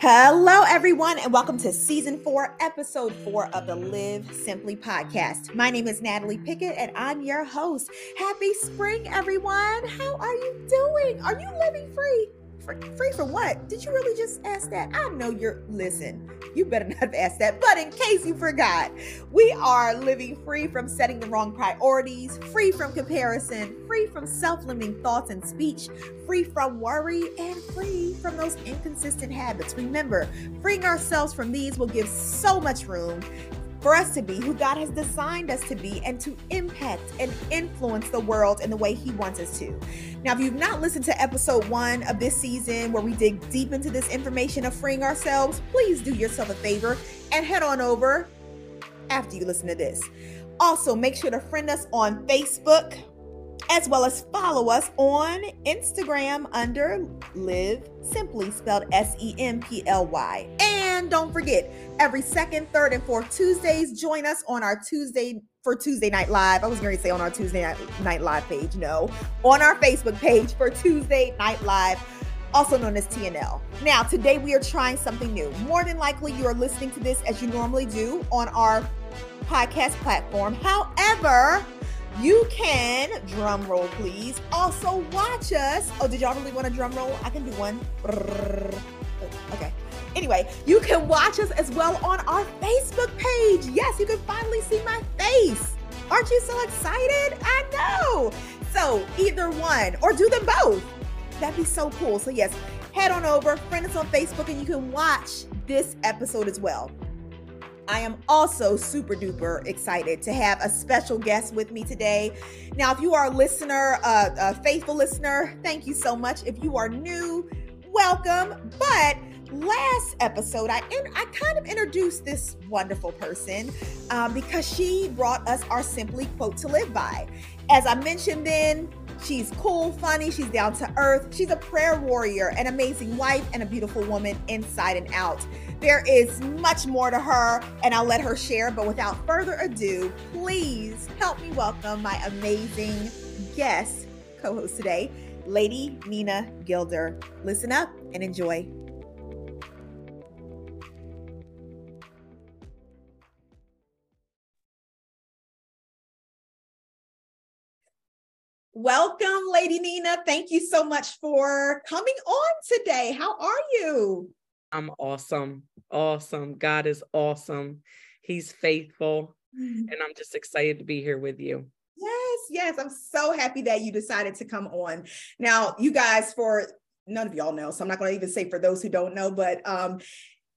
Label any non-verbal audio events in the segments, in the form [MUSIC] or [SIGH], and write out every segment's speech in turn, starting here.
Hello, everyone, and welcome to season four, episode four of the Live Simply podcast. My name is Natalie Pickett, and I'm your host. Happy spring, everyone. How are you doing? Are you living free? Free for what? Did you really just ask that? I know you're, listen, you better [LAUGHS] not have asked that, but in case you forgot, we are living free from setting the wrong priorities, free from comparison, free from self limiting thoughts and speech, free from worry, and free from those inconsistent habits. Remember, freeing ourselves from these will give so much room for us to be who God has designed us to be and to impact and influence the world in the way He wants us to. Now, if you've not listened to episode one of this season where we dig deep into this information of freeing ourselves, please do yourself a favor and head on over after you listen to this. Also, make sure to friend us on Facebook as well as follow us on Instagram under Live Simply, spelled S E M P L Y. And don't forget, every second, third, and fourth Tuesdays, join us on our Tuesday for Tuesday Night Live. I was going to say on our Tuesday Night Live page, no, on our Facebook page for Tuesday Night Live also known as TNL. Now, today we are trying something new. More than likely, you are listening to this as you normally do on our podcast platform. However, you can, drum roll please, also watch us. Oh, did y'all really want a drum roll? I can do one. Okay. Anyway, you can watch us as well on our Facebook page. Yes, you can finally see my face. Aren't you so excited? I know. So, either one or do them both. That'd be so cool. So, yes, head on over, friend us on Facebook, and you can watch this episode as well. I am also super duper excited to have a special guest with me today. Now, if you are a listener, a faithful listener, thank you so much. If you are new, welcome. But last episode, I in, I kind of introduced this wonderful person um, because she brought us our simply quote to live by. As I mentioned then, She's cool, funny, she's down to earth. She's a prayer warrior, an amazing wife, and a beautiful woman inside and out. There is much more to her, and I'll let her share. But without further ado, please help me welcome my amazing guest co host today, Lady Nina Gilder. Listen up and enjoy. Welcome, Lady Nina. Thank you so much for coming on today. How are you? I'm awesome. Awesome. God is awesome. He's faithful. Mm-hmm. And I'm just excited to be here with you. Yes, yes. I'm so happy that you decided to come on. Now, you guys, for none of y'all know, so I'm not going to even say for those who don't know, but um,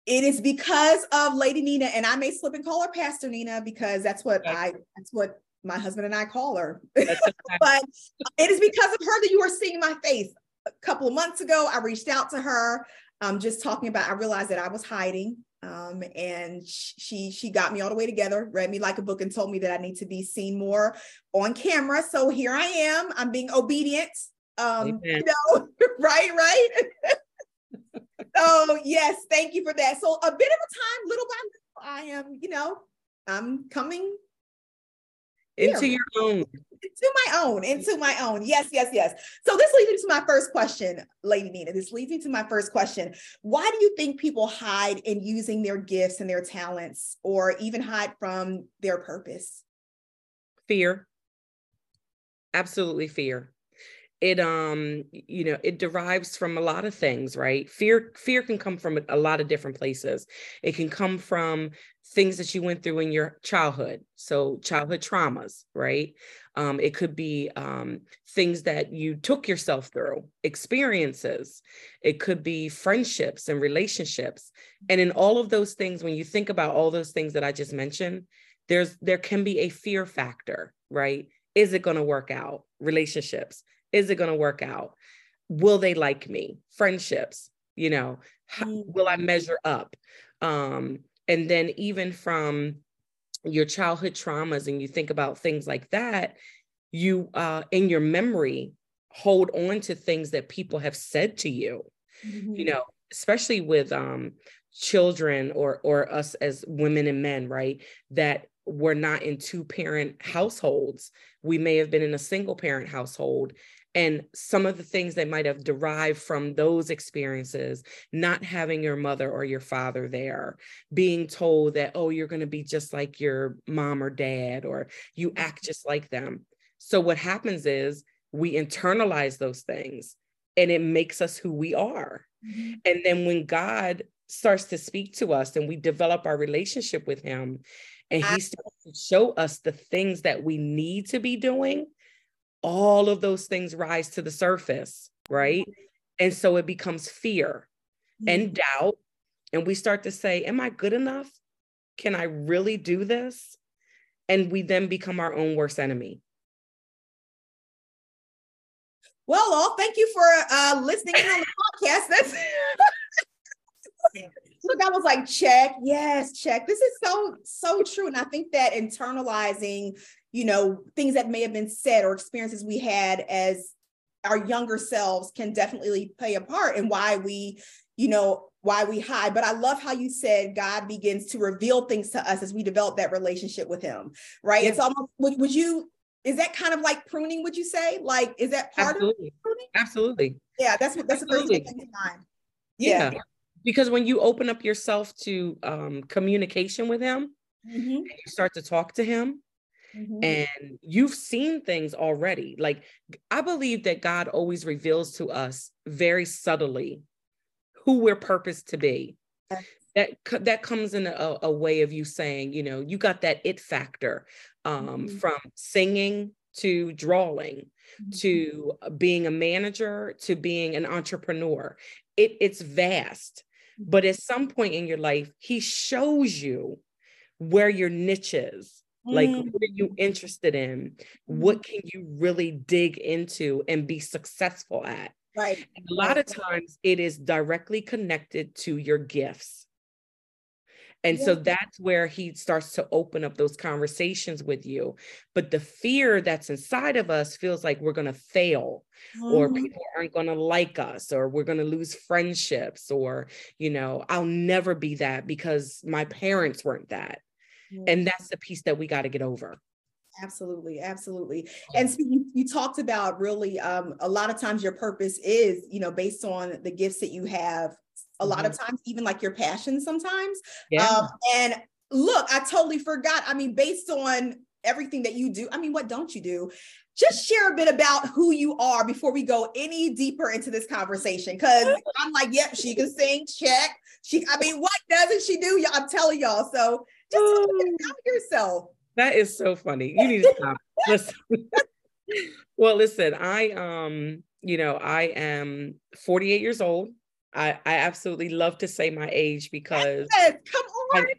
it is because of Lady Nina, and I may slip and call her Pastor Nina because that's what I that's what my husband and I call her. [LAUGHS] but it is because of her that you are seeing my face. A couple of months ago, I reached out to her, um, just talking about. I realized that I was hiding, um, and she she got me all the way together, read me like a book, and told me that I need to be seen more on camera. So here I am. I'm being obedient. Um, you know, [LAUGHS] right, right. [LAUGHS] so yes, thank you for that. So a bit of a time, little by little, I am, you know, I'm coming into your own into my own into my own. Yes yes yes. So this leads me to my first question lady nina. This leads me to my first question. Why do you think people hide in using their gifts and their talents or even hide from their purpose? Fear. Absolutely fear it um you know it derives from a lot of things right? Fear fear can come from a lot of different places. It can come from things that you went through in your childhood so childhood traumas right? Um it could be um things that you took yourself through experiences. It could be friendships and relationships. And in all of those things when you think about all those things that i just mentioned there's there can be a fear factor right? Is it going to work out? Relationships is it going to work out? Will they like me? Friendships, you know, how, will I measure up? Um, and then even from your childhood traumas and you think about things like that, you uh, in your memory hold on to things that people have said to you, mm-hmm. you know, especially with um, children or or us as women and men, right? That we're not in two parent households. We may have been in a single parent household and some of the things they might have derived from those experiences not having your mother or your father there being told that oh you're going to be just like your mom or dad or you act just like them. So what happens is we internalize those things and it makes us who we are. Mm-hmm. and then when god starts to speak to us and we develop our relationship with him and he starts to show us the things that we need to be doing all of those things rise to the surface, right? And so it becomes fear and mm-hmm. doubt. And we start to say, Am I good enough? Can I really do this? And we then become our own worst enemy. Well, all thank you for uh, listening on the podcast. That's [LAUGHS] look, I was like, check, yes, check. This is so, so true. And I think that internalizing you know, things that may have been said or experiences we had as our younger selves can definitely play a part in why we, you know, why we hide. But I love how you said God begins to reveal things to us as we develop that relationship with Him, right? It's almost, would, would you, is that kind of like pruning, would you say? Like, is that part Absolutely. of pruning? Absolutely. Yeah, that's what that's Absolutely. the first thing mind. Yeah. yeah. Because when you open up yourself to um, communication with him, mm-hmm. and you start to talk to him, Mm-hmm. And you've seen things already. Like, I believe that God always reveals to us very subtly who we're purposed to be. That, that comes in a, a, way of you saying, you know, you got that it factor um, mm-hmm. from singing to drawing mm-hmm. to being a manager to being an entrepreneur. It, it's vast. But at some point in your life, he shows you where your niche is like, mm. what are you interested in? What mm-hmm. can you really dig into and be successful at? Right. And a lot of times it is directly connected to your gifts. And yeah. so that's where he starts to open up those conversations with you. But the fear that's inside of us feels like we're going to fail mm-hmm. or people aren't going to like us or we're going to lose friendships or, you know, I'll never be that because my parents weren't that. Mm-hmm. And that's the piece that we got to get over. Absolutely, absolutely. And so you, you talked about really um, a lot of times your purpose is, you know, based on the gifts that you have. A mm-hmm. lot of mm-hmm. times, even like your passion sometimes. Yeah. Um, and look, I totally forgot. I mean, based on everything that you do, I mean, what don't you do? Just share a bit about who you are before we go any deeper into this conversation. Cause I'm like, yep, she can sing, check. She, I mean, what doesn't she do? I'm telling y'all. So just [SIGHS] about yourself. That is so funny. You need to stop. [LAUGHS] listen. well, listen, I um, you know, I am 48 years old. I, I absolutely love to say my age because yes, come on. I,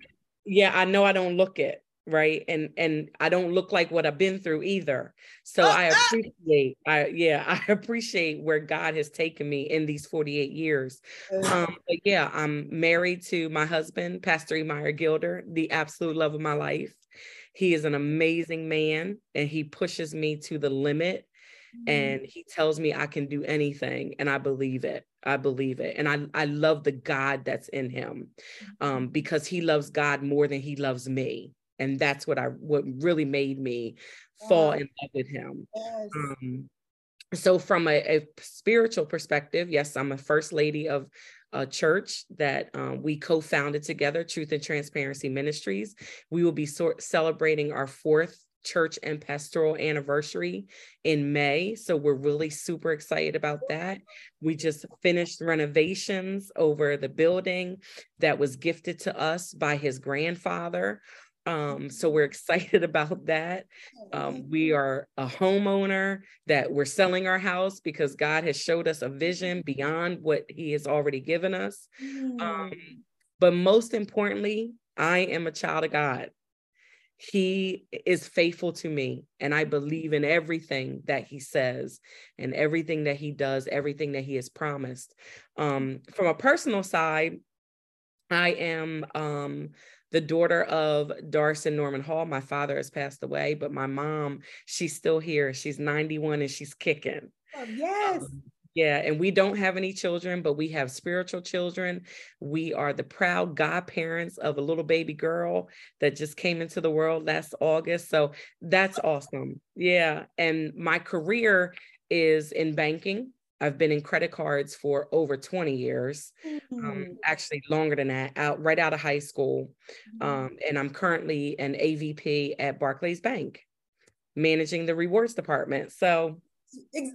yeah, I know I don't look it right and and i don't look like what i've been through either so i [LAUGHS] appreciate i yeah [LAUGHS] i appreciate where god has taken me in these 48 years um but yeah i'm married to my husband pastor Emire gilder the absolute love of my life he is an amazing man and he pushes me to the limit mm-hmm. and he tells me i can do anything and i believe it I believe it. And I, I love the God that's in him um, mm-hmm. because he loves God more than he loves me and that's what I what really made me fall in love with him. Yes. Um, so from a, a, spiritual perspective, yes, I'm a first lady of a church that um, we co-founded together, Truth and Transparency Ministries. We will be so- celebrating our fourth church and pastoral anniversary in May. So we're really super excited about that. We just finished renovations over the building that was gifted to us by his grandfather. Um, so we're excited [LAUGHS] about that. Um, we are a homeowner that we're selling our house because God has showed us a vision beyond what He has already given us. Um, mm. but most importantly, I am a child of God. He is faithful to me, and I believe in everything that He says and everything that He does, everything that He has promised. Um, from a personal side, I am um, the daughter of Doris and Norman Hall. My father has passed away, but my mom, she's still here. She's 91 and she's kicking. Oh, yes. Um, yeah, and we don't have any children, but we have spiritual children. We are the proud godparents of a little baby girl that just came into the world last August. So that's awesome. Yeah. And my career is in banking. I've been in credit cards for over 20 years, mm-hmm. um, mm. actually longer than that, out right out of high school. Mm-hmm. Um, and I'm currently an AVP at Barclays Bank, managing the rewards department. So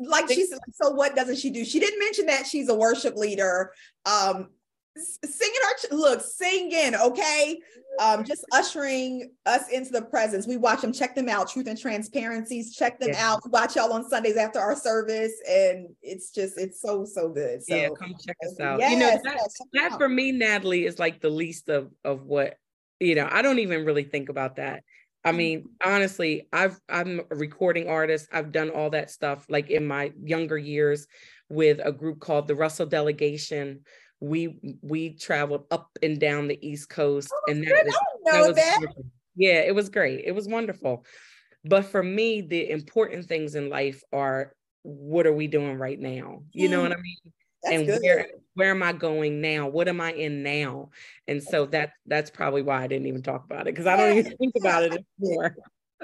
like she's so what doesn't she do she didn't mention that she's a worship leader um singing our look singing okay um just ushering us into the presence we watch them check them out truth and transparencies check them yeah. out watch y'all on sundays after our service and it's just it's so so good so yeah come check us out yes, you know that, that for me natalie is like the least of of what you know i don't even really think about that I mm-hmm. mean, honestly, I've I'm a recording artist. I've done all that stuff like in my younger years with a group called the Russell Delegation. We we traveled up and down the East Coast, oh, and that was, that was that. yeah, it was great. It was wonderful. But for me, the important things in life are what are we doing right now? You mm. know what I mean? That's and good. where where am I going now? What am I in now? And so that that's probably why I didn't even talk about it because I don't even think about it anymore.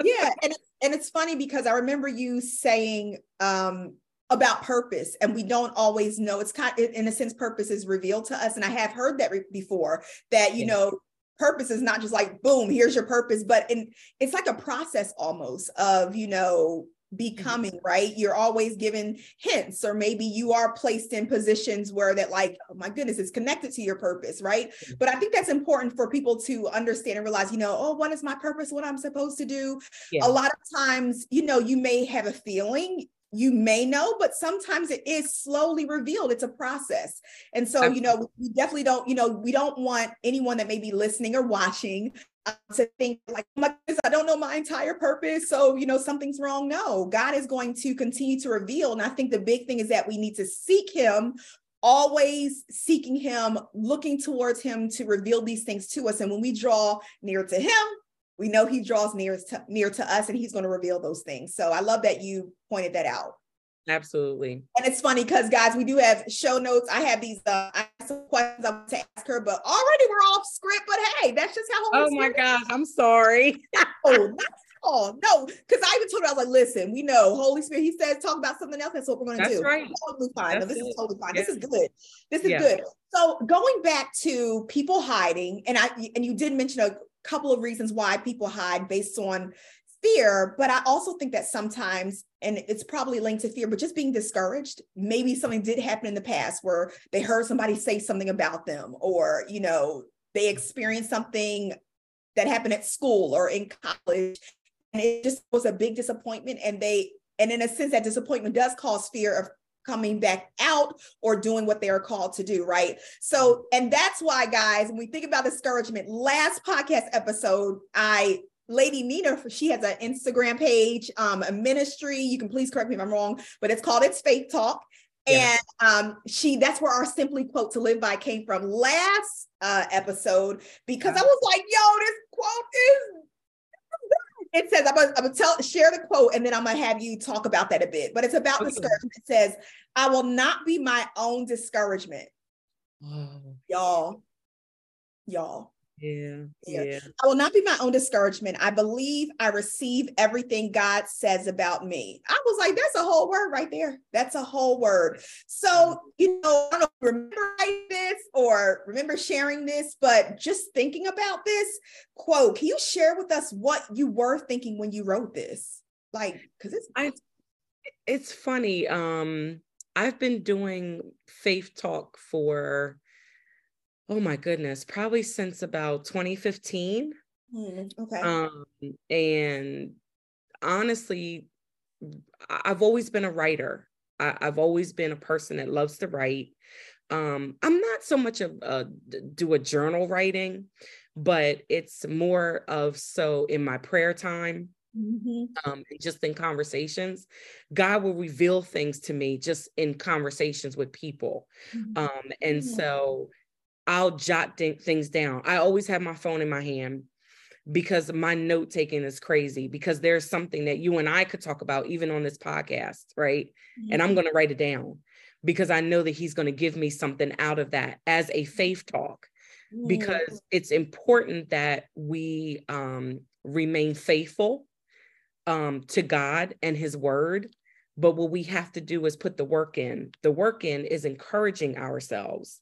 yeah, and and it's funny because I remember you saying um, about purpose, and we don't always know. It's kind of, in a sense, purpose is revealed to us, and I have heard that re- before. That you yeah. know, purpose is not just like boom, here's your purpose, but in it's like a process almost of you know Mm-hmm. becoming right you're always given hints or maybe you are placed in positions where that like oh my goodness it's connected to your purpose right mm-hmm. but i think that's important for people to understand and realize you know oh what is my purpose what i'm supposed to do yeah. a lot of times you know you may have a feeling you may know, but sometimes it is slowly revealed. It's a process. And so, you know, we definitely don't, you know, we don't want anyone that may be listening or watching uh, to think like oh my goodness, I don't know my entire purpose. So, you know, something's wrong. No, God is going to continue to reveal. And I think the big thing is that we need to seek him, always seeking him, looking towards him to reveal these things to us. And when we draw near to him, we know he draws near to near to us and he's going to reveal those things. So I love that you pointed that out. Absolutely. And it's funny because guys, we do have show notes. I have these uh I have some questions I want to ask her, but already we're off script. But hey, that's just how Holy Oh my gosh, I'm sorry. [LAUGHS] oh, not all. No, because I even told her, I was like, listen, we know Holy Spirit, he says talk about something else. That's what we're gonna that's do. Right. Totally fine. No, this it. is totally fine. Yeah. This is good. This is yeah. good. So going back to people hiding, and I and you did mention a couple of reasons why people hide based on fear, but I also think that sometimes, and it's probably linked to fear, but just being discouraged. Maybe something did happen in the past where they heard somebody say something about them, or, you know, they experienced something that happened at school or in college. And it just was a big disappointment. And they, and in a sense, that disappointment does cause fear of coming back out or doing what they are called to do, right? So, and that's why, guys, when we think about discouragement, last podcast episode, I Lady Nina, she has an Instagram page, um, a ministry. You can please correct me if I'm wrong, but it's called It's Faith Talk. Yeah. And um, she that's where our simply quote to live by came from last uh, episode because I was like, yo, this quote is it says I'm gonna, I'm gonna tell share the quote and then I'm gonna have you talk about that a bit. But it's about okay. discouragement. It says, I will not be my own discouragement. Oh. Y'all, y'all. Yeah, yeah. I will not be my own discouragement. I believe I receive everything God says about me. I was like, that's a whole word right there. That's a whole word. So, mm. you know, I don't know, remember this or remember sharing this, but just thinking about this quote, can you share with us what you were thinking when you wrote this? Like, because it's I, it's funny. Um, I've been doing faith talk for oh my goodness, probably since about 2015. Mm, okay. Um, and honestly, I've always been a writer. I, have always been a person that loves to write. Um, I'm not so much of a do a journal writing, but it's more of so in my prayer time. Mm-hmm. Um, just in conversations, God will reveal things to me just in conversations with people. Mm-hmm. Um, and so I'll jot things down. I always have my phone in my hand because my note taking is crazy because there's something that you and I could talk about even on this podcast, right? Mm-hmm. And I'm mm-hmm. going to write it down because I know that he's going to give me something out of that as a faith talk mm-hmm. because it's important that we um, remain faithful um, to God and his word But what we have to do is put the work in. The work in is encouraging ourselves.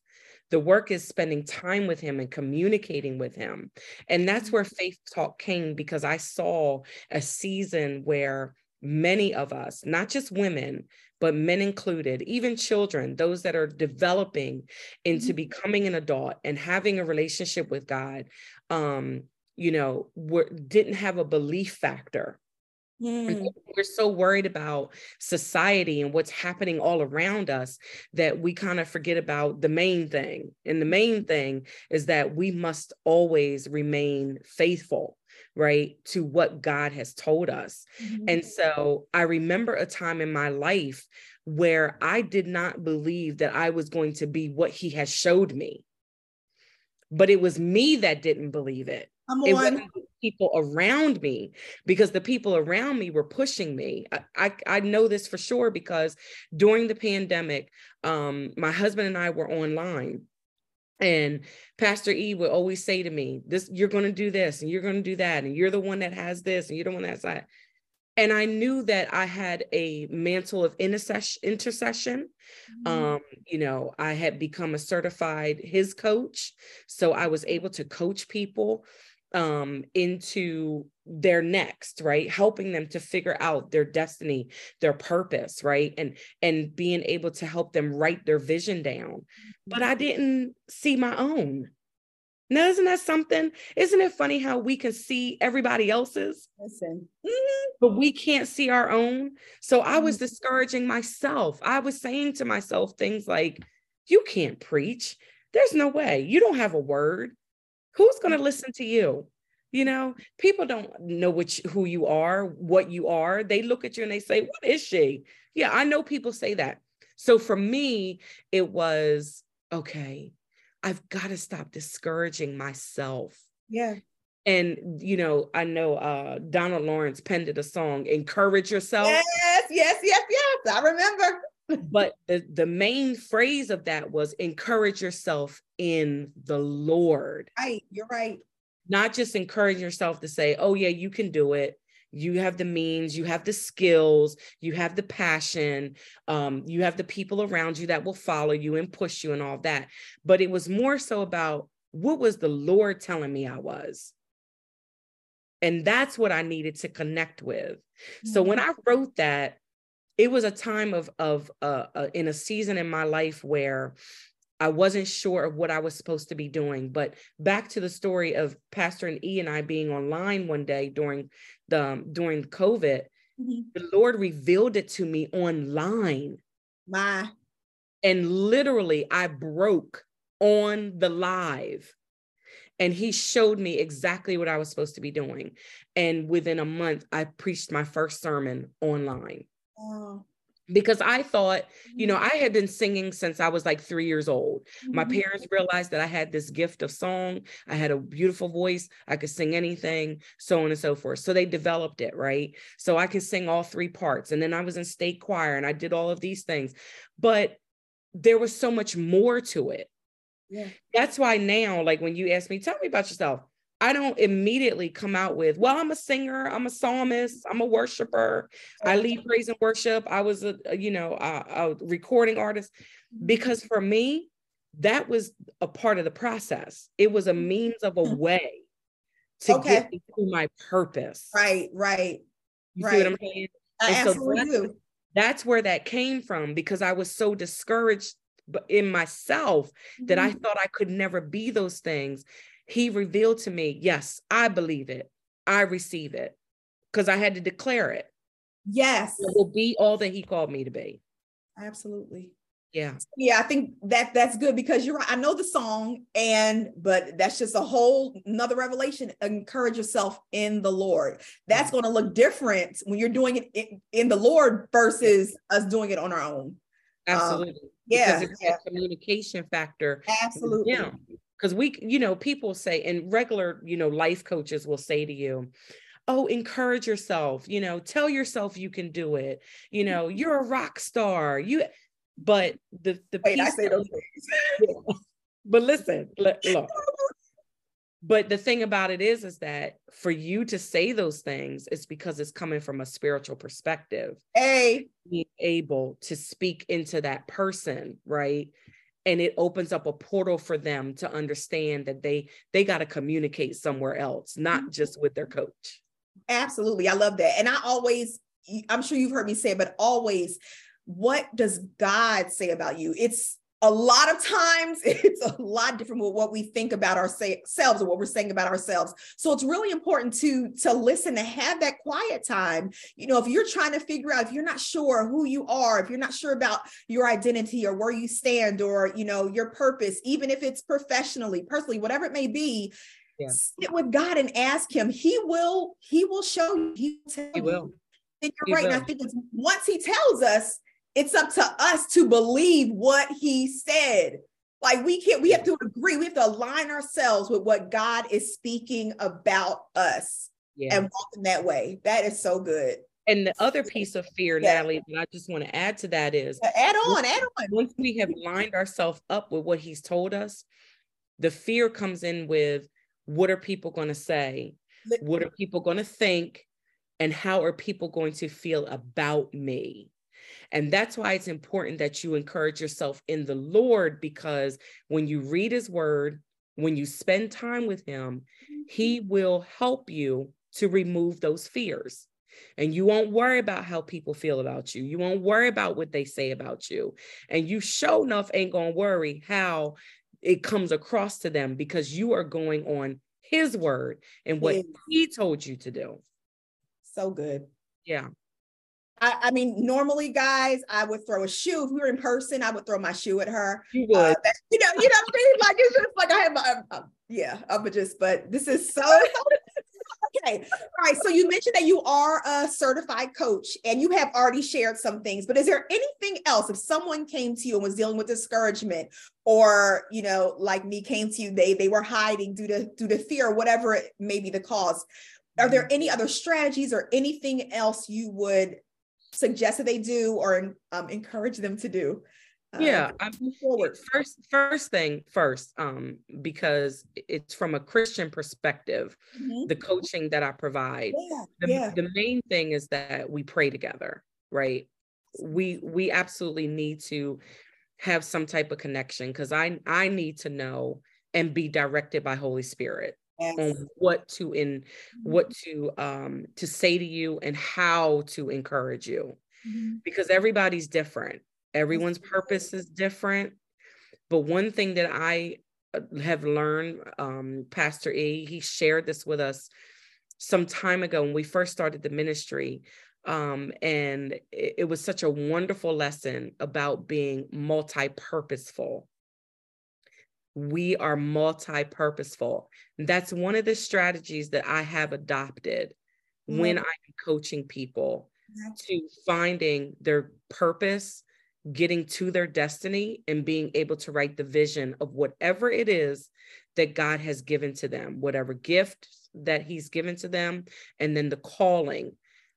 The work is spending time with him and communicating with him. And that's mm-hmm. where Faith Talk came because I saw a season where many of us, not just women, but men included, even children, those that are developing into mm-hmm. becoming an adult and having a relationship with God, um, you know, were, didn't have a belief factor. Mm. We're so worried about society and what's happening all around us that we kind of forget about the main thing. And the main thing is that we must always remain faithful right to what god has told us mm-hmm. and so i remember a time in my life where i did not believe that i was going to be what he has showed me but it was me that didn't believe it Come it wasn't people around me because the people around me were pushing me. I, I, I know this for sure because during the pandemic, um, my husband and I were online and Pastor E would always say to me, This, you're going to do this and you're going to do that, and you're the one that has this, and you're the one that's that. And I knew that I had a mantle of intercession. intercession. Mm-hmm. Um, you know, I had become a certified his coach. So I was able to coach people um, into their next right? Helping them to figure out their destiny their purpose right? And and being able to help them write their vision down. But i didn't see my own. Now isn't that something? Isn't it funny how we can see everybody else's? Listen. Mm-hmm. but we can't see our own. So i was mm-hmm. discouraging myself. I was saying to myself things like you can't preach. There's no way. You don't have a word who's going to mm. listen to you? You know people don't know which who you are what you are. They look at you and they say what is she? Yeah i know people say that. So for me it was okay i've got to stop discouraging myself. Yeah. And you know i know uh donald lawrence penned a song encourage yourself. Yes yes yes yes i remember but the, the main phrase of that was encourage yourself in the Lord. Right, you're right. Not just encourage yourself to say, oh, yeah, you can do it. You have the means, you have the skills, you have the passion, um, you have the people around you that will follow you and push you and all that. But it was more so about what was the Lord telling me I was? And that's what I needed to connect with. Mm-hmm. So when I wrote that, it was a time of of uh, uh, in a season in my life where I wasn't sure of what I was supposed to be doing. But back to the story of Pastor and E and I being online one day during the um, during COVID, mm-hmm. the Lord revealed it to me online. My. And literally, I broke on the live and he showed me exactly what I was supposed to be doing. And within a month, I preached my first sermon online. Oh. Because I thought, you know, mm-hmm. I had been singing since I was like three years old. Mm-hmm. My parents realized that I had this gift of song. I had a beautiful voice. I could sing anything, so on and so forth. So they developed it, right? So I could sing all three parts. And then I was in state choir and I did all of these things. But there was so much more to it. Yeah. That's why now, like when you ask me, tell me about yourself, I don't immediately come out with, well, I'm a singer, I'm a psalmist, I'm a worshiper, I lead praise and worship. I was a, a you know, a, a, recording artist. Mm-hmm. Because for me, that was a part of the process. It was a means of a mm-hmm. way to okay. get to my purpose. Right, right. You right. see what I'm saying? I and absolutely so that's, do. That's where that came from because I was so discouraged in myself mm-hmm. that I mm-hmm. thought I could never be those things he revealed to me, yes, I believe it. I receive it because I had to declare it. Yes. It will be all that he called me to be. Absolutely. Yeah. Yeah, I think that that's good because you're right. I know the song, and but that's just a whole another revelation. Encourage yourself in the Lord. That's going to look different when you're doing it in, in, the Lord versus us doing it on our own. Absolutely. Um, yeah. Because it's yeah. a communication factor. Absolutely. Because we you know people say and regular you know life coaches will say to you oh encourage yourself you know tell yourself you can do it you know you're a rock star you but the the Wait, I say those things. [LAUGHS] but listen look, look. But the thing about it is is that for you to say those things it's because it's coming from a spiritual perspective. Hey. Being able to speak into that person right and it opens up a portal for them to understand that they they got to communicate somewhere else not mm-hmm. just with their coach. Absolutely i love that and i always i'm sure you've heard me say it but always what does god say about you? It's a lot of times [LAUGHS] it's a lot different with what we think about ourselves or what we're saying about ourselves so it's really important to to listen to have that quiet time you know if you're trying to figure out if you're not sure who you are if you're not sure about your identity or where you stand or you know your purpose even if it's professionally personally whatever it may be yeah. sit with god and ask him he will he will show you he will, tell he will. And you're he right will. and i think it's once he tells us it's up to us to believe what he said. Like we can't, we have to agree, we have to align ourselves with what God is speaking about us yeah. and walk in that way. That is so good. And the other piece of fear, yeah. Natalie, that I just want to add to that is add on, add on. Once we have lined ourselves up with what he's told us, the fear comes in with what are people going to say? What are people going to think? And how are people going to feel about me? And that's why it's important that you encourage yourself in the Lord, because when you read his word, when you spend time with him, he mm-hmm. will help you to remove those fears. And you won't worry about how people feel about you. You won't worry about what they say about you. And you show enough ain't going to worry how it comes across to them because you are going on his word and what yeah. he told you to do. So good. Yeah. I, I, mean, normally, guys, I would throw a shoe. If we were in person, I would throw my shoe at her. You would. Uh, you know, you know what I mean? Like it's just like I have my uh, yeah, I'm just, but this is so okay. All right. So you mentioned that you are a certified coach and you have already shared some things, but is there anything else if someone came to you and was dealing with discouragement or, you know, like me came to you, they they were hiding due to due to fear, whatever it may be the cause. Are there mm-hmm. any other strategies or anything else you would suggest that they do or um, encourage them to do yeah I'm forward. first first thing first um because it's from a christian perspective mm-hmm. the coaching that i provide yeah, the, yeah. the main thing is that we pray together right we we absolutely need to have some type of connection because i i need to know and be directed by holy spirit yes. on what to in mm-hmm. what to um to say to you and how to encourage you mm-hmm. because everybody's different everyone's purpose is different but one thing that i uh, have learned um pastor e he shared this with us some time ago when we first started the ministry um, and it, it was such a wonderful lesson about being multi-purposeful we are multi-purposeful that's one of the strategies that i have adopted mm-hmm. when i'm coaching people to finding their purpose getting to their destiny and being able to write the vision of whatever it is that god has given to them whatever gift that he's given to them and then the calling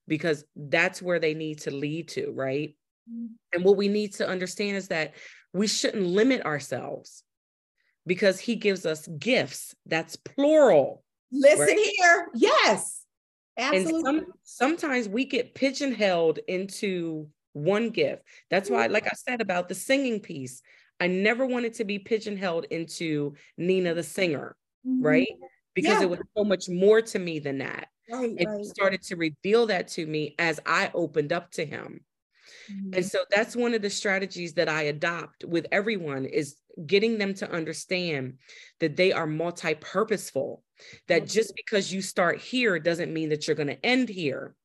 because that's where they need to lead to right mm-hmm. and what we need to understand is that we shouldn't limit ourselves because he gives us gifts. That's plural. Listen right? here. Yes. Absolutely. And some, sometimes we get pigeonholed into one gift. That's why, like I said about the singing piece, I never wanted to be pigeonholed into Nina the singer, mm-hmm. right? Because yeah. it was so much more to me than that. Right, and right, he started to reveal that to me as I opened up to him. Mm-hmm. And so that's one of the strategies that I adopt with everyone is getting them to understand that they are multi-purposeful that just because you start here doesn't mean that you're going to end here.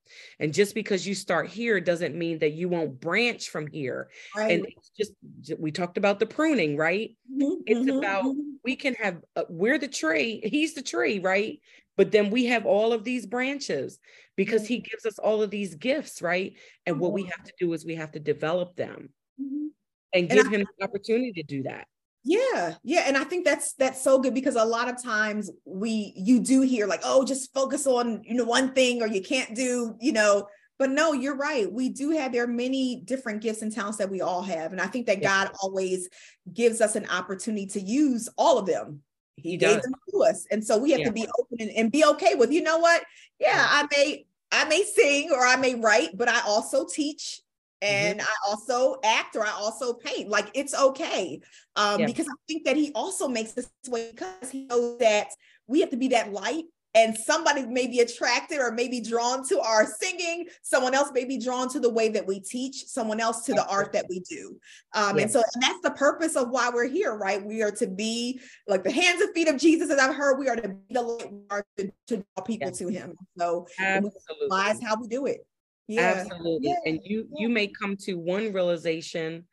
And just because you start here doesn't mean that you won't branch from here. Right. and it's just we talked about the pruning right? Mm-hmm, it's mm-hmm, about mm-hmm. we can have uh, we're the tree he's the tree right? But then we have all of these branches because he gives us all of these gifts right? And what we have to do is we have to develop them mm-hmm. and give and I, him the opportunity to do that yeah, yeah, and I think that's that's so good because a lot of times we you do hear like, oh, just focus on you know one thing or you can't do you know. But no, you're right. We do have there are many different gifts and talents that we all have, and I think that yeah. God always gives us an opportunity to use all of them. he, he gave them to us. And so we have yeah. to be open and, and be okay with, you know what? Yeah, I may, I may sing or I may write, but I also teach and mm-hmm. I also act or I also paint. Like it's okay. Um, yeah. because I think that he also makes this way because he knows that we have to be that light and somebody may be attracted or maybe drawn to our singing someone else may be drawn to the way that we teach someone else to the art that we do um, and so and that's the purpose of why we're here right we are to be like the hands and feet of jesus as i've heard we are to be the light to, to draw people yes. to him so that's how we do it yeah. absolutely yeah. and you you may come to one realization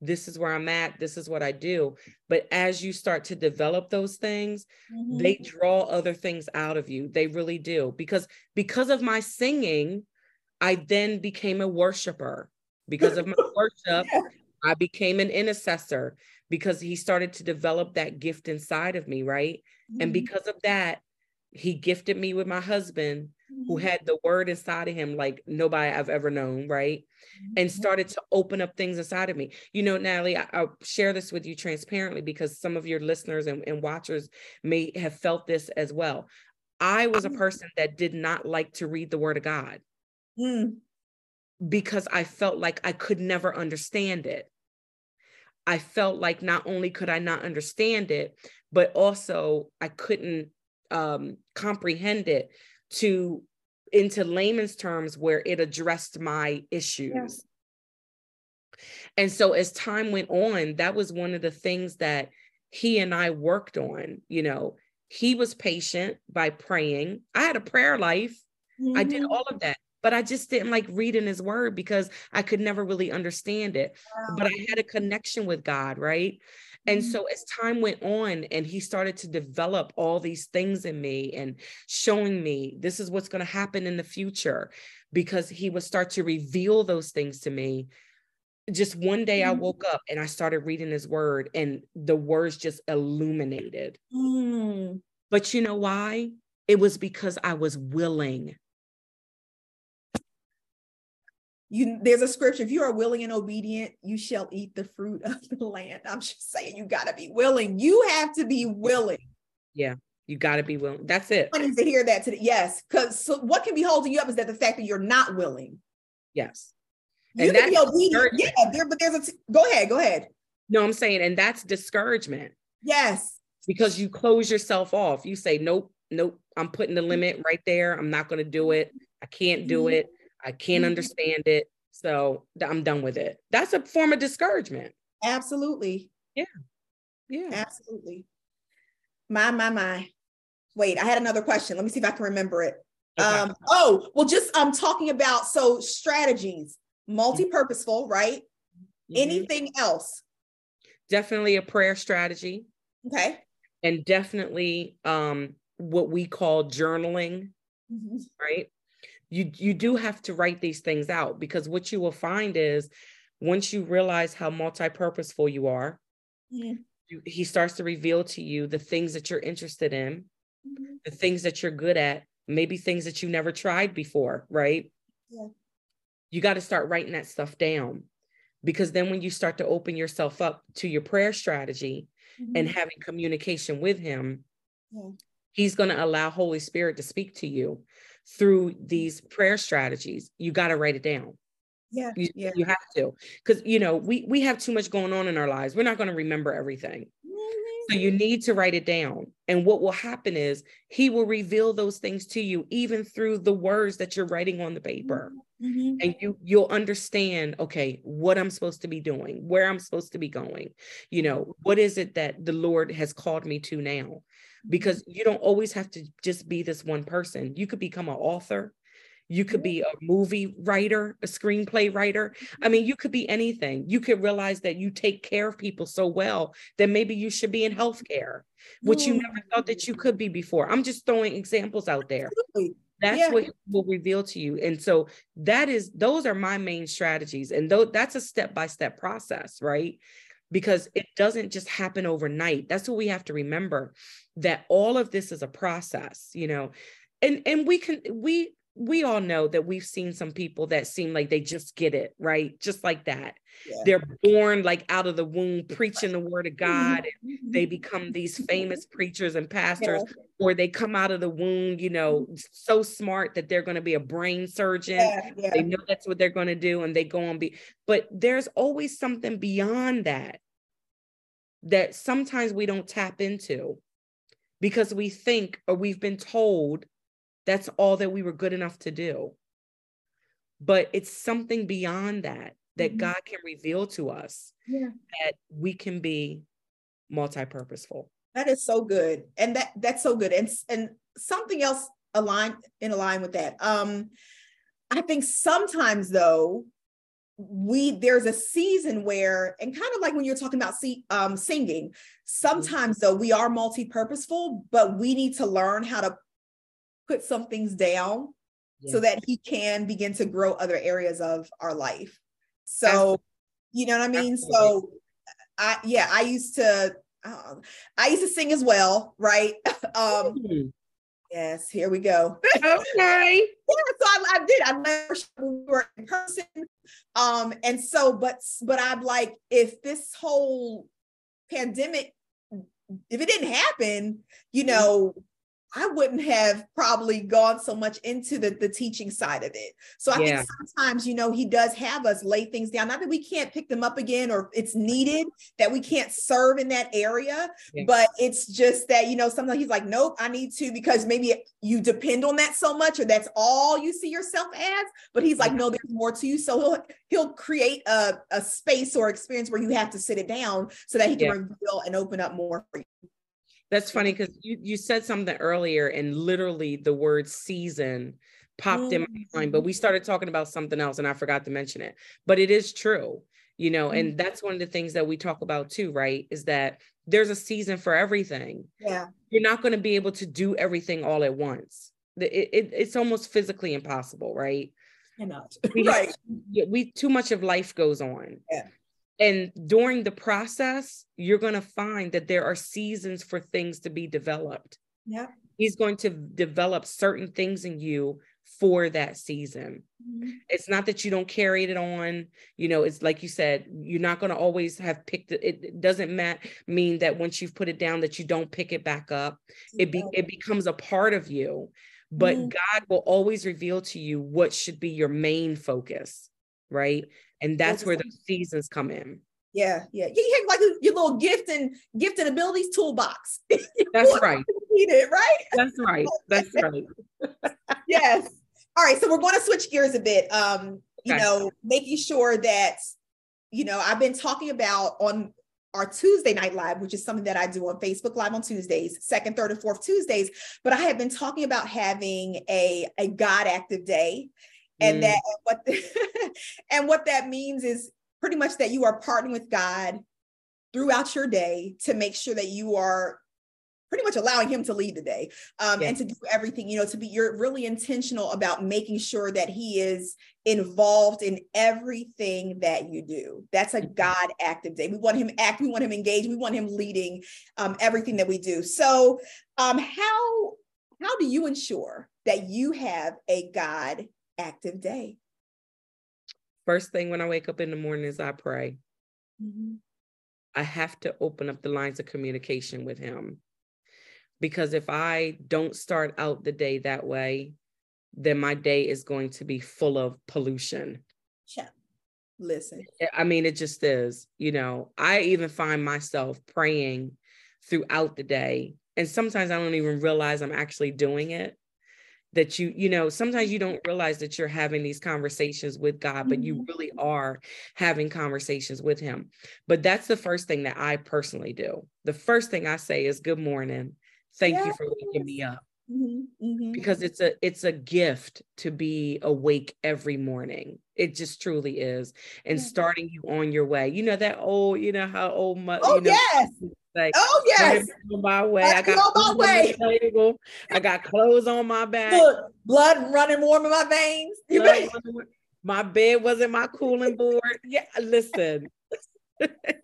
this is where I'm at, this is what I do. But as you start to develop those things, mm-hmm. they draw other things out of you. They really do. Because because of my singing, I then became a worshiper. Because of my [LAUGHS] worship, yeah. I became an intercessor because he started to develop that gift inside of me, right? Mm-hmm. And because of that, he gifted me with my husband who mm-hmm. had the word inside of him like nobody I've ever known, right? And mm-hmm. started to open up things inside of me. You know, Natalie, I, will share this with you transparently because some of your listeners and, and watchers may have felt this as well. I was a mm-hmm. person that did not like to read the word of God mm. because I felt like I could never understand it. I felt like not only could I not understand it, but also I couldn't um, comprehend it to into layman's terms where it addressed my issues. And so as time went on, that was one of the things that he and I worked on. You know, he was patient by praying. I had a prayer life. Mm-hmm. I did mm-hmm. all of that, but I just didn't like reading his word because I could never really understand it. Wow. But I had a connection with God, right? And mm-hmm. so as time went on and he started to develop all these things in me and showing me this is what's going to happen in the future because he would start to reveal those things to me. Just one day I mm-hmm. woke up and I started reading his word and the words just illuminated. Mm. But you know why? It was because I was willing you there's a scripture if you are willing and obedient you shall eat the fruit of the land. I'm just saying you got to be willing. You have to be willing. Yeah you got to be willing. That's it. I need to hear that today. Yes because so what can be holding you up is that the fact that you're not willing. Yes. You and can be obedient. yeah there but there's a t- go ahead go ahead. No i'm saying and that's discouragement. Yes. Because you close yourself off. You say nope nope i'm putting the limit right there. I'm not going to do it. I can't do mm-hmm. it I can't mm-hmm. understand it. So I'm done with it. That's a form of discouragement. Absolutely. Yeah. Yeah. Absolutely. My, my, my. Wait, I had another question. Let me see if I can remember it. Okay. Um, oh, well, just I'm um talking about so strategies, multi-purposeful, right? Mm-hmm. Anything else? Definitely a prayer strategy. Okay. And definitely um what we call journaling, mm-hmm. right? You you do have to write these things out because what you will find is once you realize how multi-purposeful you are yeah. you, he starts to reveal to you the things that you're interested in mm-hmm. the things that you're good at maybe things that you never tried before right yeah. you got to start writing that stuff down because then when you start to open yourself up to your prayer strategy mm-hmm. and having communication with him yeah. he's going to allow holy spirit to speak to you through these prayer strategies, you got to write it down. Yeah, you, yeah. you have to because you know we we have too much going on in our lives. We're not going to remember everything. So you need to write it down. And what will happen is he will reveal those things to you even through the words that you're writing on the paper. Mm-hmm. And you you'll understand, okay, what I'm supposed to be doing, where I'm supposed to be going. You know, what is it that the Lord has called me to now? Because you don't always have to just be this one person. You could become an author. You could be a movie writer, a screenplay writer. I mean, you could be anything. You could realize that you take care of people so well that maybe you should be in healthcare, which you mm. never thought that you could be before. I'm just throwing examples out there. That's yeah. what will reveal to you. And so that is those are my main strategies. And though that's a step-by-step process, right? because it doesn't just happen overnight. That's what we have to remember that all of this is a process, you know. And and we can we we all know that we've seen some people that seem like they just get it, right? Just like that. Yeah. They're born like out of the womb preaching the word of God. And Mm-hmm. they become these famous preachers and pastors, Yeah. or they come out of the womb, you know, so smart that they're going to be a brain surgeon. Yeah. They know that's what they're going to do and they go and be, but there's always something beyond that that sometimes we don't tap into because we think or we've been told that's all that we were good enough to do. But it's something beyond that that Mhm. God can reveal to us Yeah. that we can be multi-purposeful. That is so good. And that that's so good. And and something else aligned in line with that. Um I think sometimes though we there's a season where and kind of like when you're talking about see, um singing sometimes though we are multi-purposeful but we need to learn how to put some things down so that he can begin to grow other areas of our life so Absolutely. you know what i mean Absolutely. so i yeah i used to uh, i used to sing as well right [LAUGHS] um Hmm. Yes here we go [LAUGHS] Okay. yeah, so I, I did. I learned when we were in person. Um, and so, but but I'm like, if this whole pandemic, if it didn't happen, you know, I wouldn't have probably gone so much into the, the teaching side of it. So I Yeah. think sometimes, you know, he does have us lay things down. Not that we can't pick them up again or it's needed that we can't serve in that area, Yeah. but it's just that, you know, sometimes he's like, nope, I need to because maybe you depend on that so much or that's all you see yourself as. But he's like, no, there's more to you. So he'll he'll create a, a space or experience where you have to sit it down so that he can Yeah. reveal and open up more for you. That's funny because you, you said something earlier and literally the word season popped in my mind, but we mm-hmm. started talking about something else and I forgot to mention it. But it is true, you know, and mm-hmm. that's one of the things that we talk about too, right? Is that there's a season for everything. Yeah. You're not going to be able to do everything all at once. It, it, it's almost physically impossible, right? Cannot. We [LAUGHS] right. we too much of life goes on. Yeah. And during the process, you're going to find that there are seasons for things to be developed. Yeah. He's going to develop certain things in you for that season. It's not that you don't carry it on, you know, it's like you said, you're not going to always have picked it. It doesn't ma- mean that once you've put it down that you don't pick it back up. It be, it becomes a part of you. But Mhm. God will always reveal to you what should be your main focus, right? And that's where those seasons come in. Yeah, yeah. You have like your little gift and gift and abilities toolbox. [LAUGHS] That's right. Need it, right? That's right. That's right. [LAUGHS] yes. All right. So we're going to switch gears a bit. Um, you Okay. know, making sure that, you know, I've been talking about on our Tuesday night live, which is something that I do on Facebook Live on Tuesdays, second, third, and fourth Tuesdays. But I have been talking about having a, a God active day. And Mm. that and what [LAUGHS] and what that means is pretty much that you are partnering with God throughout your day to make sure that you are pretty much allowing him to lead the day um, Yeah. and to do everything you know to be you're really intentional about making sure that he is involved in everything that you do that's a Mhm. god active day we want him act we want him engaged we want him leading um, everything that we do so um, how how do you ensure that you have a god active day First thing when I wake up in the morning is I pray. Mm-hmm. I have to open up the lines of communication with him. Because if I don't start out the day that way, then my day is going to be full of pollution. Yeah. listen I mean, it just is. You know, I even find myself praying throughout the day. And sometimes I don't even realize I'm actually doing it. That you, you know, sometimes you don't realize that you're having these conversations with God, but you Mhm. really are having conversations with Him. But that's the first thing that I personally do. The first thing I say is, Good morning. Thank you for waking me up Mhm, mhm. because it's a it's a gift to be awake every morning it just truly is and Yeah. starting you on your way you know that old you know how old my, oh you know yes like oh yes on my way Let i got on my the table, i got clothes on my back Look, blood running warm in my veins. [LAUGHS] My bed wasn't my cooling board yeah listen [LAUGHS]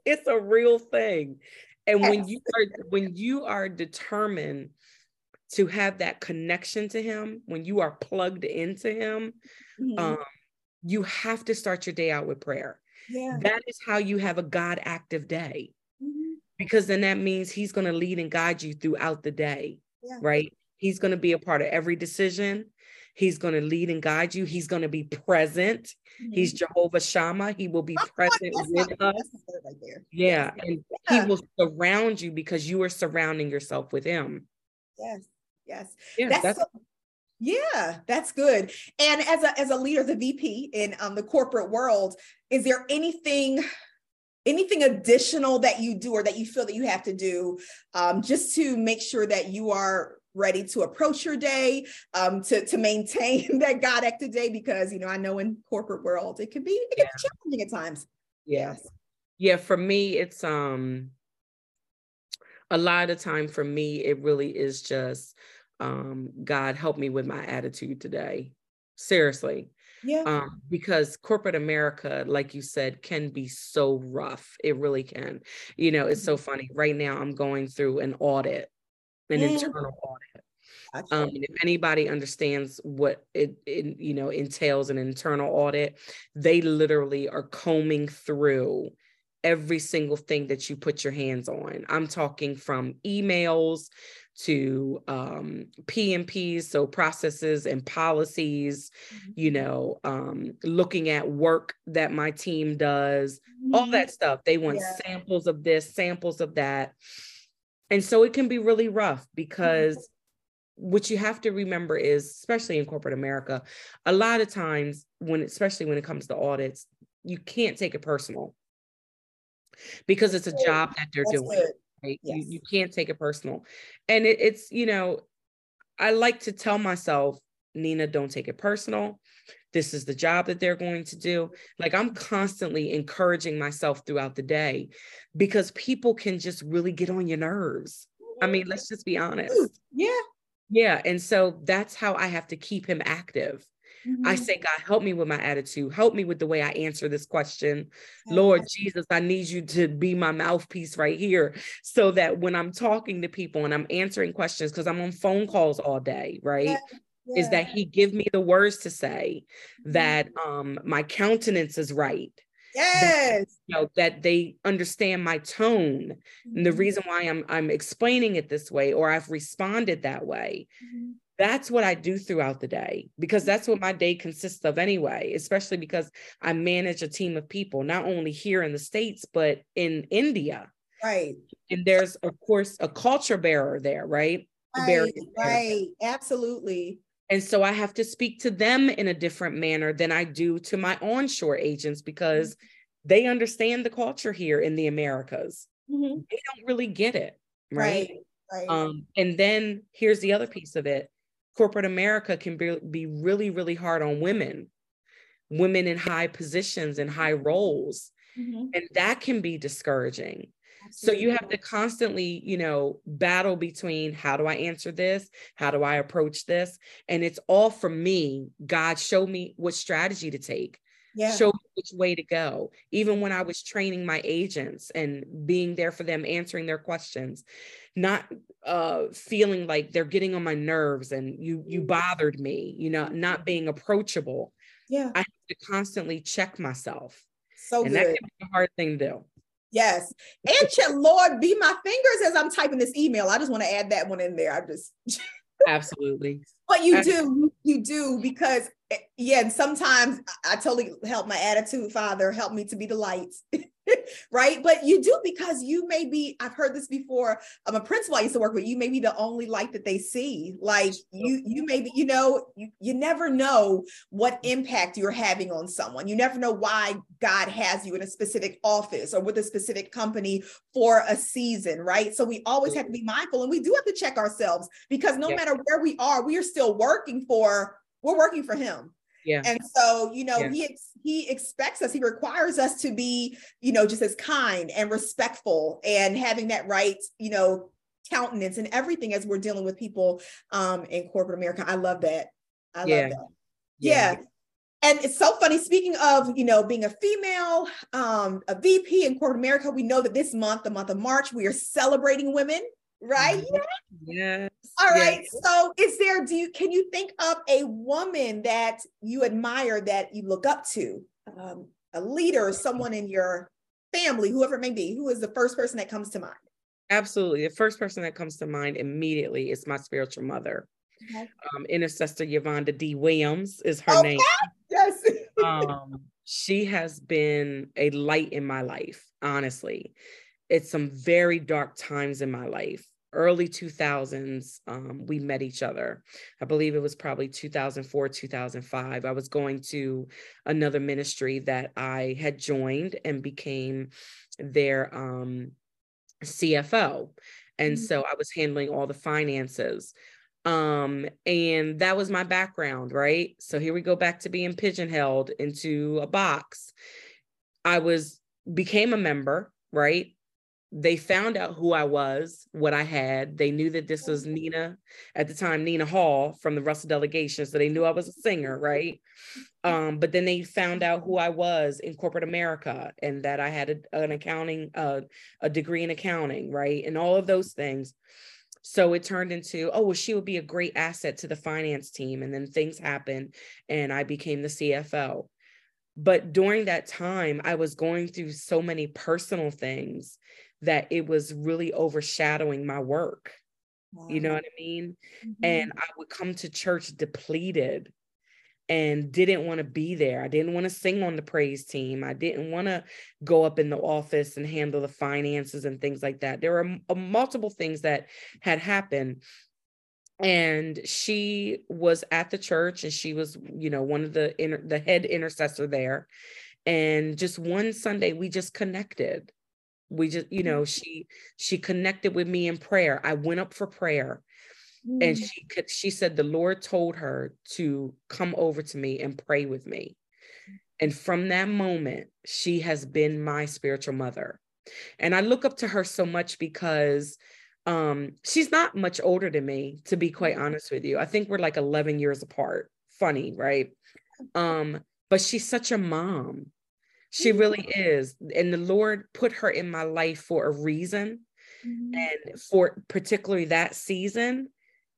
it's a real thing and when you are when you are determined to have that connection to him, when you are plugged into him, mm-hmm. um, you have to start your day out with prayer. Yeah. That is how you have a God active day. Because then that means he's going to lead and guide you throughout the day. Yeah. Right. He's going to be a part of every decision. He's going to lead and guide you. He's going to be present. Mm-hmm. He's Jehovah Shammah. He will be oh, present with us. Right yeah. And yeah. he will surround you because you are surrounding yourself with him. Yes. Yes. Yeah, that's, that's so, yeah, that's good. And as a as a leader, the VP in um, the corporate world, is there anything anything additional that you do or that you feel that you have to do um, just to make sure that you are ready to approach your day um, to, to maintain [LAUGHS] that god active day because you know i know in corporate world it can be it can yeah. be challenging at times. Yes. Yeah for me it's um a lot of time for me it really is just um god help me with my attitude today. Seriously yeah. Um, because corporate America, like you said, can be so rough. It really can. You know, it's so mm-hmm. funny. Right now, I'm going through an audit, an mm. internal audit. Um, if anybody understands what it, it, you know, entails an internal audit, they literally are combing through every single thing that you put your hands on. I'm talking from emails to um, PMPs, so processes and policies, mm-hmm. you know, um, looking at work that my team does, mm-hmm. all that stuff. They want yeah. samples of this, samples of that. And so it can be really rough because mm-hmm. [LAUGHS] what you have to remember is, especially in corporate America, a lot of times when, especially when it comes to audits, you can't take it personal because it's a job that they're That's doing. Right? Yes. You, you can't take it personal. And it, it's, you know, I like to tell myself, Nina, don't take it personal. This is the job that they're going to do. Like I'm constantly encouraging myself throughout the day because people can just really get on your nerves. I mean, let's just be honest. Yeah. Yeah. And so that's how I have to keep him active. Mm-hmm. I say, God, help me with my attitude. Help me with the way I answer this question. Lord Jesus, I need you to be my mouthpiece right here so that when I'm talking to people and I'm answering questions, because I'm on phone calls all day, right? Yeah. Yeah. Is that he give me the words to say, mm-hmm. that um my countenance is right. Yes. That, you know, that they understand my tone mm-hmm. and the mm-hmm. reason why I'm I'm explaining it this way or I've responded that way. Mm-hmm that's what I do throughout the day because that's what my day consists of anyway, especially because I manage a team of people, not only here in the States, but in India. Right. And there's, of course, a culture bearer there, right? Right, right. Absolutely. And so I have to speak to them in a different manner than I do to my onshore agents because mm-hmm. they understand the culture here in the Americas. Mm-hmm. They don't really get it. Right. right. Right. Um, and then here's the other piece of it corporate America can be, be really, really hard on women, women in high positions and high roles. Mm-hmm. And that can be discouraging. Absolutely. So you have to constantly, you know, battle between how do I answer this? How do I approach this? And it's all from me. God show me what strategy to take. Yeah. Show me which way to go. Even when I was training my agents and being there for them, answering their questions, not uh, feeling like they're getting on my nerves and you you mm. bothered me, you know, not being approachable. Yeah. I have to constantly check myself. So and good. that can be a hard thing to do. Yes. And check, Lord, be my fingers as I'm typing this email. I just want to add that one in there. I just absolutely. [LAUGHS] But you do, you do because Eh, yeah, and sometimes I totally help my attitude, Father, help me to be the light. [LAUGHS] right? But you do because you may be, I've heard this before. I'm a principal I used to work with, you may be the only light that they see. Like you, you may be, you know, you, you never know what impact you're having on someone. You never know why God has you in a specific office or with a specific company for a season, right? So we always have to be mindful and we do have to check ourselves because no yeah. matter where we are, we are still working for, we're working for him yeah. And so, you know, yeah. he ex- he expects us, he requires us to be, you know, just as kind and respectful and having that right, you know, countenance and everything as we're dealing with people um in corporate America. I love that. I yeah. love that. Yeah. yeah. And it's so funny. Speaking of, you know, being a female, um, a VP in corporate America, we know that this month, the month of March, we are celebrating women right? Yeah. Yes. All right. Yes. So is there do you can you think of a woman that you admire that you look up to? Um, a leader, someone in your family, whoever it may be, who is the first person that comes to mind? Absolutely. The first person that comes to mind immediately is my spiritual mother. Okay. Um, Intercessor Yvonne D. Williams is her Okay. name. Yes. [LAUGHS] um, she has been a light in my life, honestly. It's some very dark times in my life. Early 2000s, um, we met each other. I believe it was probably 2004, 2005. I was going to another ministry that I had joined and became their um, CFO. And Mhm. so I was handling all the finances. Um, and that was my background, right? So here we go back to being pigeonholed into a box. I was became a member, right? They found out who I was, what I had. They knew that this was Nina at the time, Nina Hall from the Russell delegation. So they knew I was a singer, right? Um, but then they found out who I was in corporate America and that I had a, an accounting, uh, a degree in accounting, right? And all of those things. So it turned into, oh, well, she would be a great asset to the finance team. And then things happened and I became the CFO. But during that time, I was going through so many personal things that it was really overshadowing my work. You know what I mean? And I would come to church depleted and didn't want to be there. I didn't want to sing on the praise team. I didn't want to go up in the office and handle the finances and things like that. There were uh, multiple things that had happened. And she was at the church and she was, you know, one of the inter- the head intercessor there. And just one Sunday we just connected. We just, you know, she she connected with me in prayer. I went up for prayer Mm-hmm. and she could she said the lord told her to come over to me and pray with me. And from that moment she has been my spiritual mother. And i look up to her so much because um she's not much older than me to be quite honest with you. I think we're like 11 years apart. Funny right? [LAUGHS] Um but she's such a mom she really is and the lord put her in my life for a reason Mm-hmm. and for particularly that season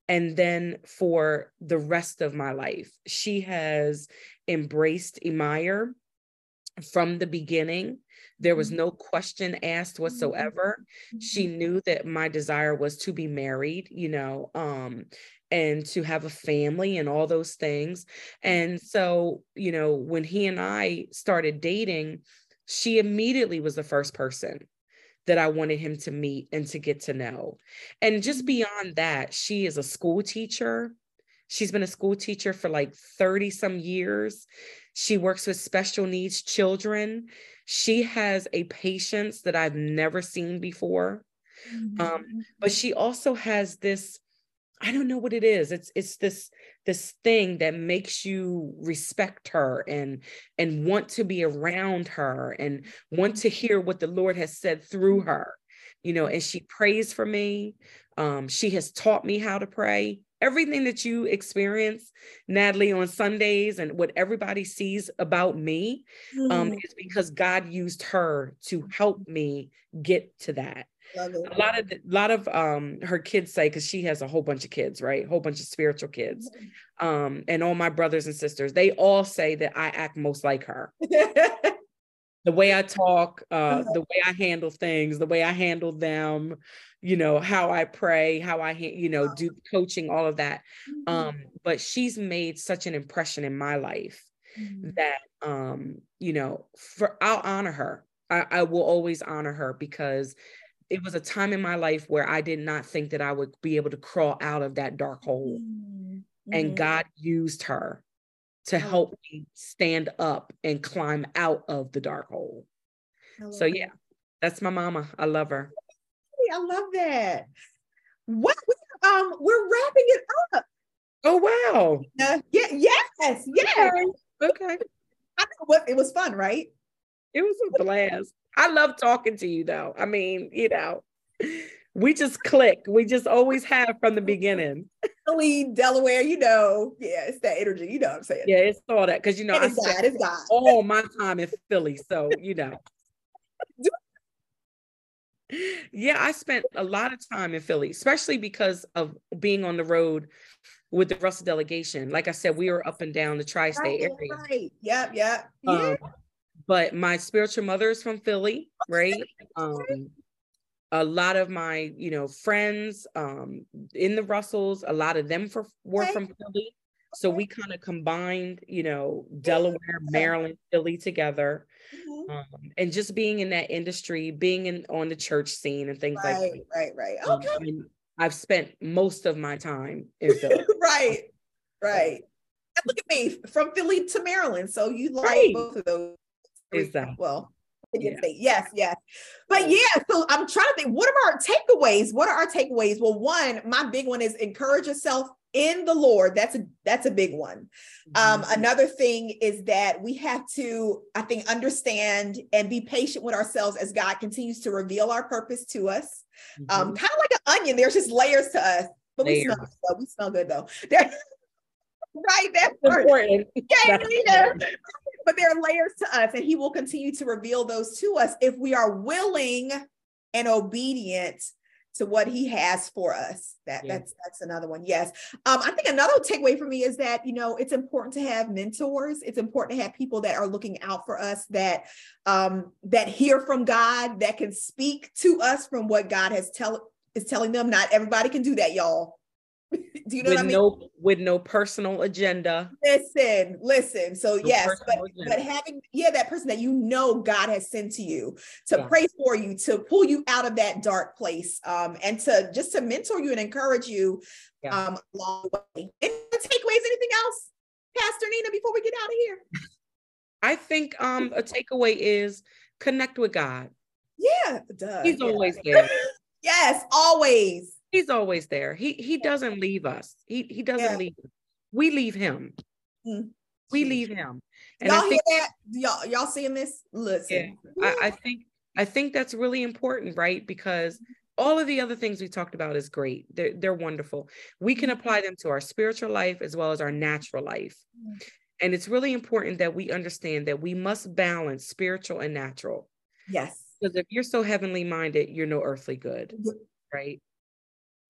and then for the rest of my life. She has embraced emire from the beginning. There was no question asked whatsoever. She knew that my desire was to be married you know um and to have a family and all those things and so you know when he and i started dating she immediately was the first person that I wanted him to meet and to get to know. And just beyond that, she is a school teacher. She's been a school teacher for like 30 some years. She works with special needs children. She has a patience that I've never seen before. Mm-hmm. Um, but she also has this I don't know what it is. It's it's this this thing that makes you respect her and and want to be around her and want to hear what the Lord has said through her. You know, and she prays for me. Um, she has taught me how to pray. Everything that you experience, Natalie, on Sundays and what everybody sees about me um, is because God used her to help me get to that. A lot of a lot of um her kids say because she has a whole bunch of kids right? A whole bunch of spiritual kids. Um and all my brothers and sisters they all say that i act most like her [LAUGHS] the way i talk uh the way i handle things the way i handle them you know how i pray how i you know do coaching all of that. Um but she's made such an impression in my life Mhm. that um you know for i'll honor her. I, I will always honor her because it was a time in my life where i did not think that i would be able to crawl out of that dark hole. Mhm. and Mhm. god used her to Oh. help me stand up and climb out of the dark hole so that. yeah that's my mama i love her I love that. What we- um we're wrapping it up. oh wow Uh, yeah, yes, yes. okay I know what it was fun, right? it was a blast i love talking to you though i mean you know we just click we just always have from the [LAUGHS] beginning Philly, Delaware, you know. Yeah, it's that energy. You know what I'm saying? Yeah, it's all that because you know And I it's God, spent it's God. all my time in Philly, so you know. [LAUGHS] yeah, I spent a lot of time in Philly, especially because of being on the road with the Russell delegation. Like I said, we were up and down the tri-state right, area. Right. Yep. Yep. Um, yeah. but my spiritual mother is from Philly, right? Um, a lot of my, you know, friends um, in the Russells, a lot of them for, were Okay. from Philly. So we kind of combined, you know, Delaware, Maryland, Philly together, Mhm. um, and just being in that industry, being in on the church scene and things like that. Right. Right. Okay. I mean, I've spent most of my time in [LAUGHS] Philly. right. [LAUGHS] Right. And look at me from Philly to Maryland. So you like Right. both of those. Exactly. Well, Say yes, yes. But yeah, so I'm trying to think, what are our takeaways? What are our takeaways? Well, one, my big one is encourage yourself in the Lord. That's a that's a big one. Um, Mhm. another thing is that we have to, I think, understand and be patient with ourselves as God continues to reveal our purpose to us. Um, Mhm. kind of like an onion, there's just layers to us, but we smell good. though. We smell good though. [LAUGHS] Right, that It's part. important. That's yeah. important. But there are layers to us, and He will continue to reveal those to us if we are willing and obedient to what He has for us. That Yeah. that's that's another one. Yes, um, I think another takeaway for me is that you know it's important to have mentors. It's important to have people that are looking out for us, that um, that hear from God, that can speak to us from what God has tell is telling them. Not everybody can do that, y'all. [LAUGHS] do you know with what I mean? no with no personal agenda. Listen, listen. So No yes, but personal but having yeah, that person that you know God has sent to you to Yeah. pray for you, to pull you out of that dark place, um, and to just to mentor you and encourage you Yeah. um along the way. Any takeaways, anything else, Pastor Nina, before we get out of here? I think um a takeaway is connect with God. Yeah, duh. He's yeah. always [LAUGHS] there. yes, always. He's always there. He he doesn't leave us. He he doesn't Yeah. leave. us. We leave him. Mm. We leave him. And Y'all I think hear that? Y'all y'all seeing this? Listen. I, I think I think that's really important, right? Because all of the other things we talked about is great. They're they're wonderful. We can Mm-hmm. apply them to our spiritual life as well as our natural life. Mm. And it's really important that we understand that we must balance spiritual and natural. Yes. Because if you're so heavenly minded, you're no earthly good, right?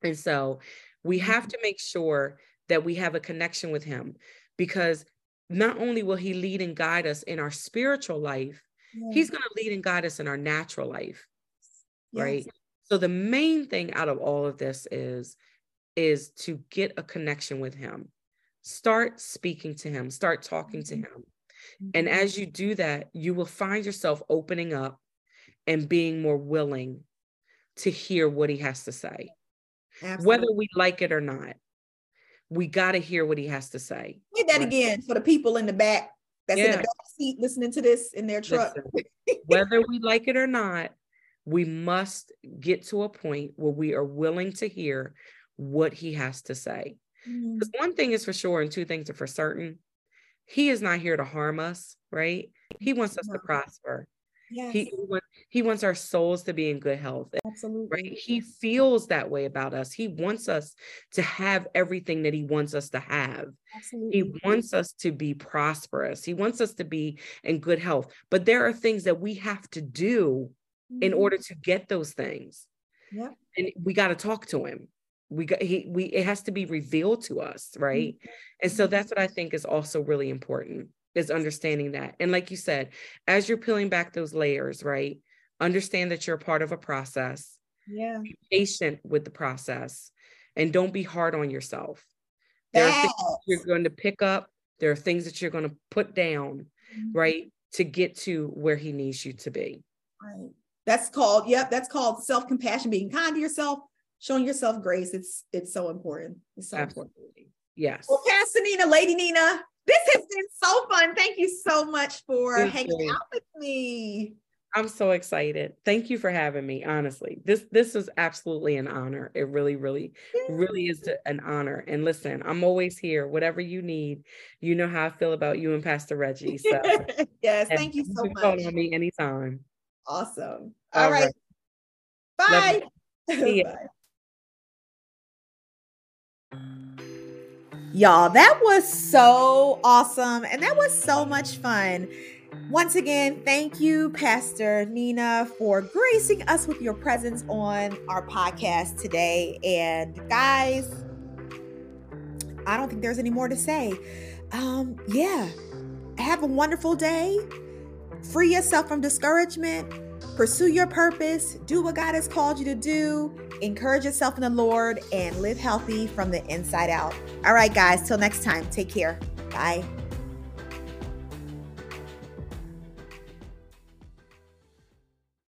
And so we have to make sure that we have a connection with him because not only will he lead and guide us in our spiritual life, Yeah. he's going to lead and guide us in our natural life, right? So the main thing out of all of this is is to get a connection with him. Start speaking to him, start talking to Mhm. him. And as you do that, you will find yourself opening up and being more willing to hear what he has to say. Absolutely. Whether we like it or not, we got to hear what he has to say. Say that Right. again for the people in the back that's in Yeah. the back seat listening to this in their truck. Listen, [LAUGHS] whether we like it or not, we must get to a point where we are willing to hear what he has to say. Mm-hmm. Because one thing is for sure, and two things are for certain. He is not here to harm us, right? He wants us to prosper. Yes, He, he wants, our souls to be in good health. absolutely. right? He feels that way about us. He wants us to have everything that he wants us to have. Absolutely. He wants us to be prosperous. He wants us to be in good health. But there are things that we have to do in Mhm. order to get those things. Yep. And we got to talk to him. We got he we it has to be revealed to us, right? And so Mhm. that's what I think is also really important is understanding that. And like you said, as you're peeling back those layers, right? Understand that you're a part of a process Yeah. be patient with the process and don't be hard on yourself. There are things you're going to pick up, there are things that you're going to put down, Mhm. right? To get to where he needs you to be. Right. That's called, yep, that's called self-compassion, being kind to yourself, showing yourself grace. It's it's so important. It's so important. Yes. Well, Pastor Nina, Lady Nina, this has been so fun. Thank you so much for Thank hanging you. out with me. I'm so excited. Thank you for having me. Honestly, this this is absolutely an honor. It really, really, really is an honor. And listen, I'm always here. Whatever you need, you know how I feel about you and Pastor Reggie. So [LAUGHS] yes, thank you so call much. on me anytime. Awesome. All All right. Love Bye. See. [LAUGHS] Bye. Y'all, that was so awesome and that was so much fun. Once again, thank you, Pastor Nina, for gracing us with your presence on our podcast today. And guys, I don't think there's any more to say. Um, yeah, have a wonderful day. Free yourself from discouragement. Pursue your purpose. Do what God has called you to do. Encourage yourself in the Lord and live healthy from the inside out. All right, guys, till next time, take care. Bye.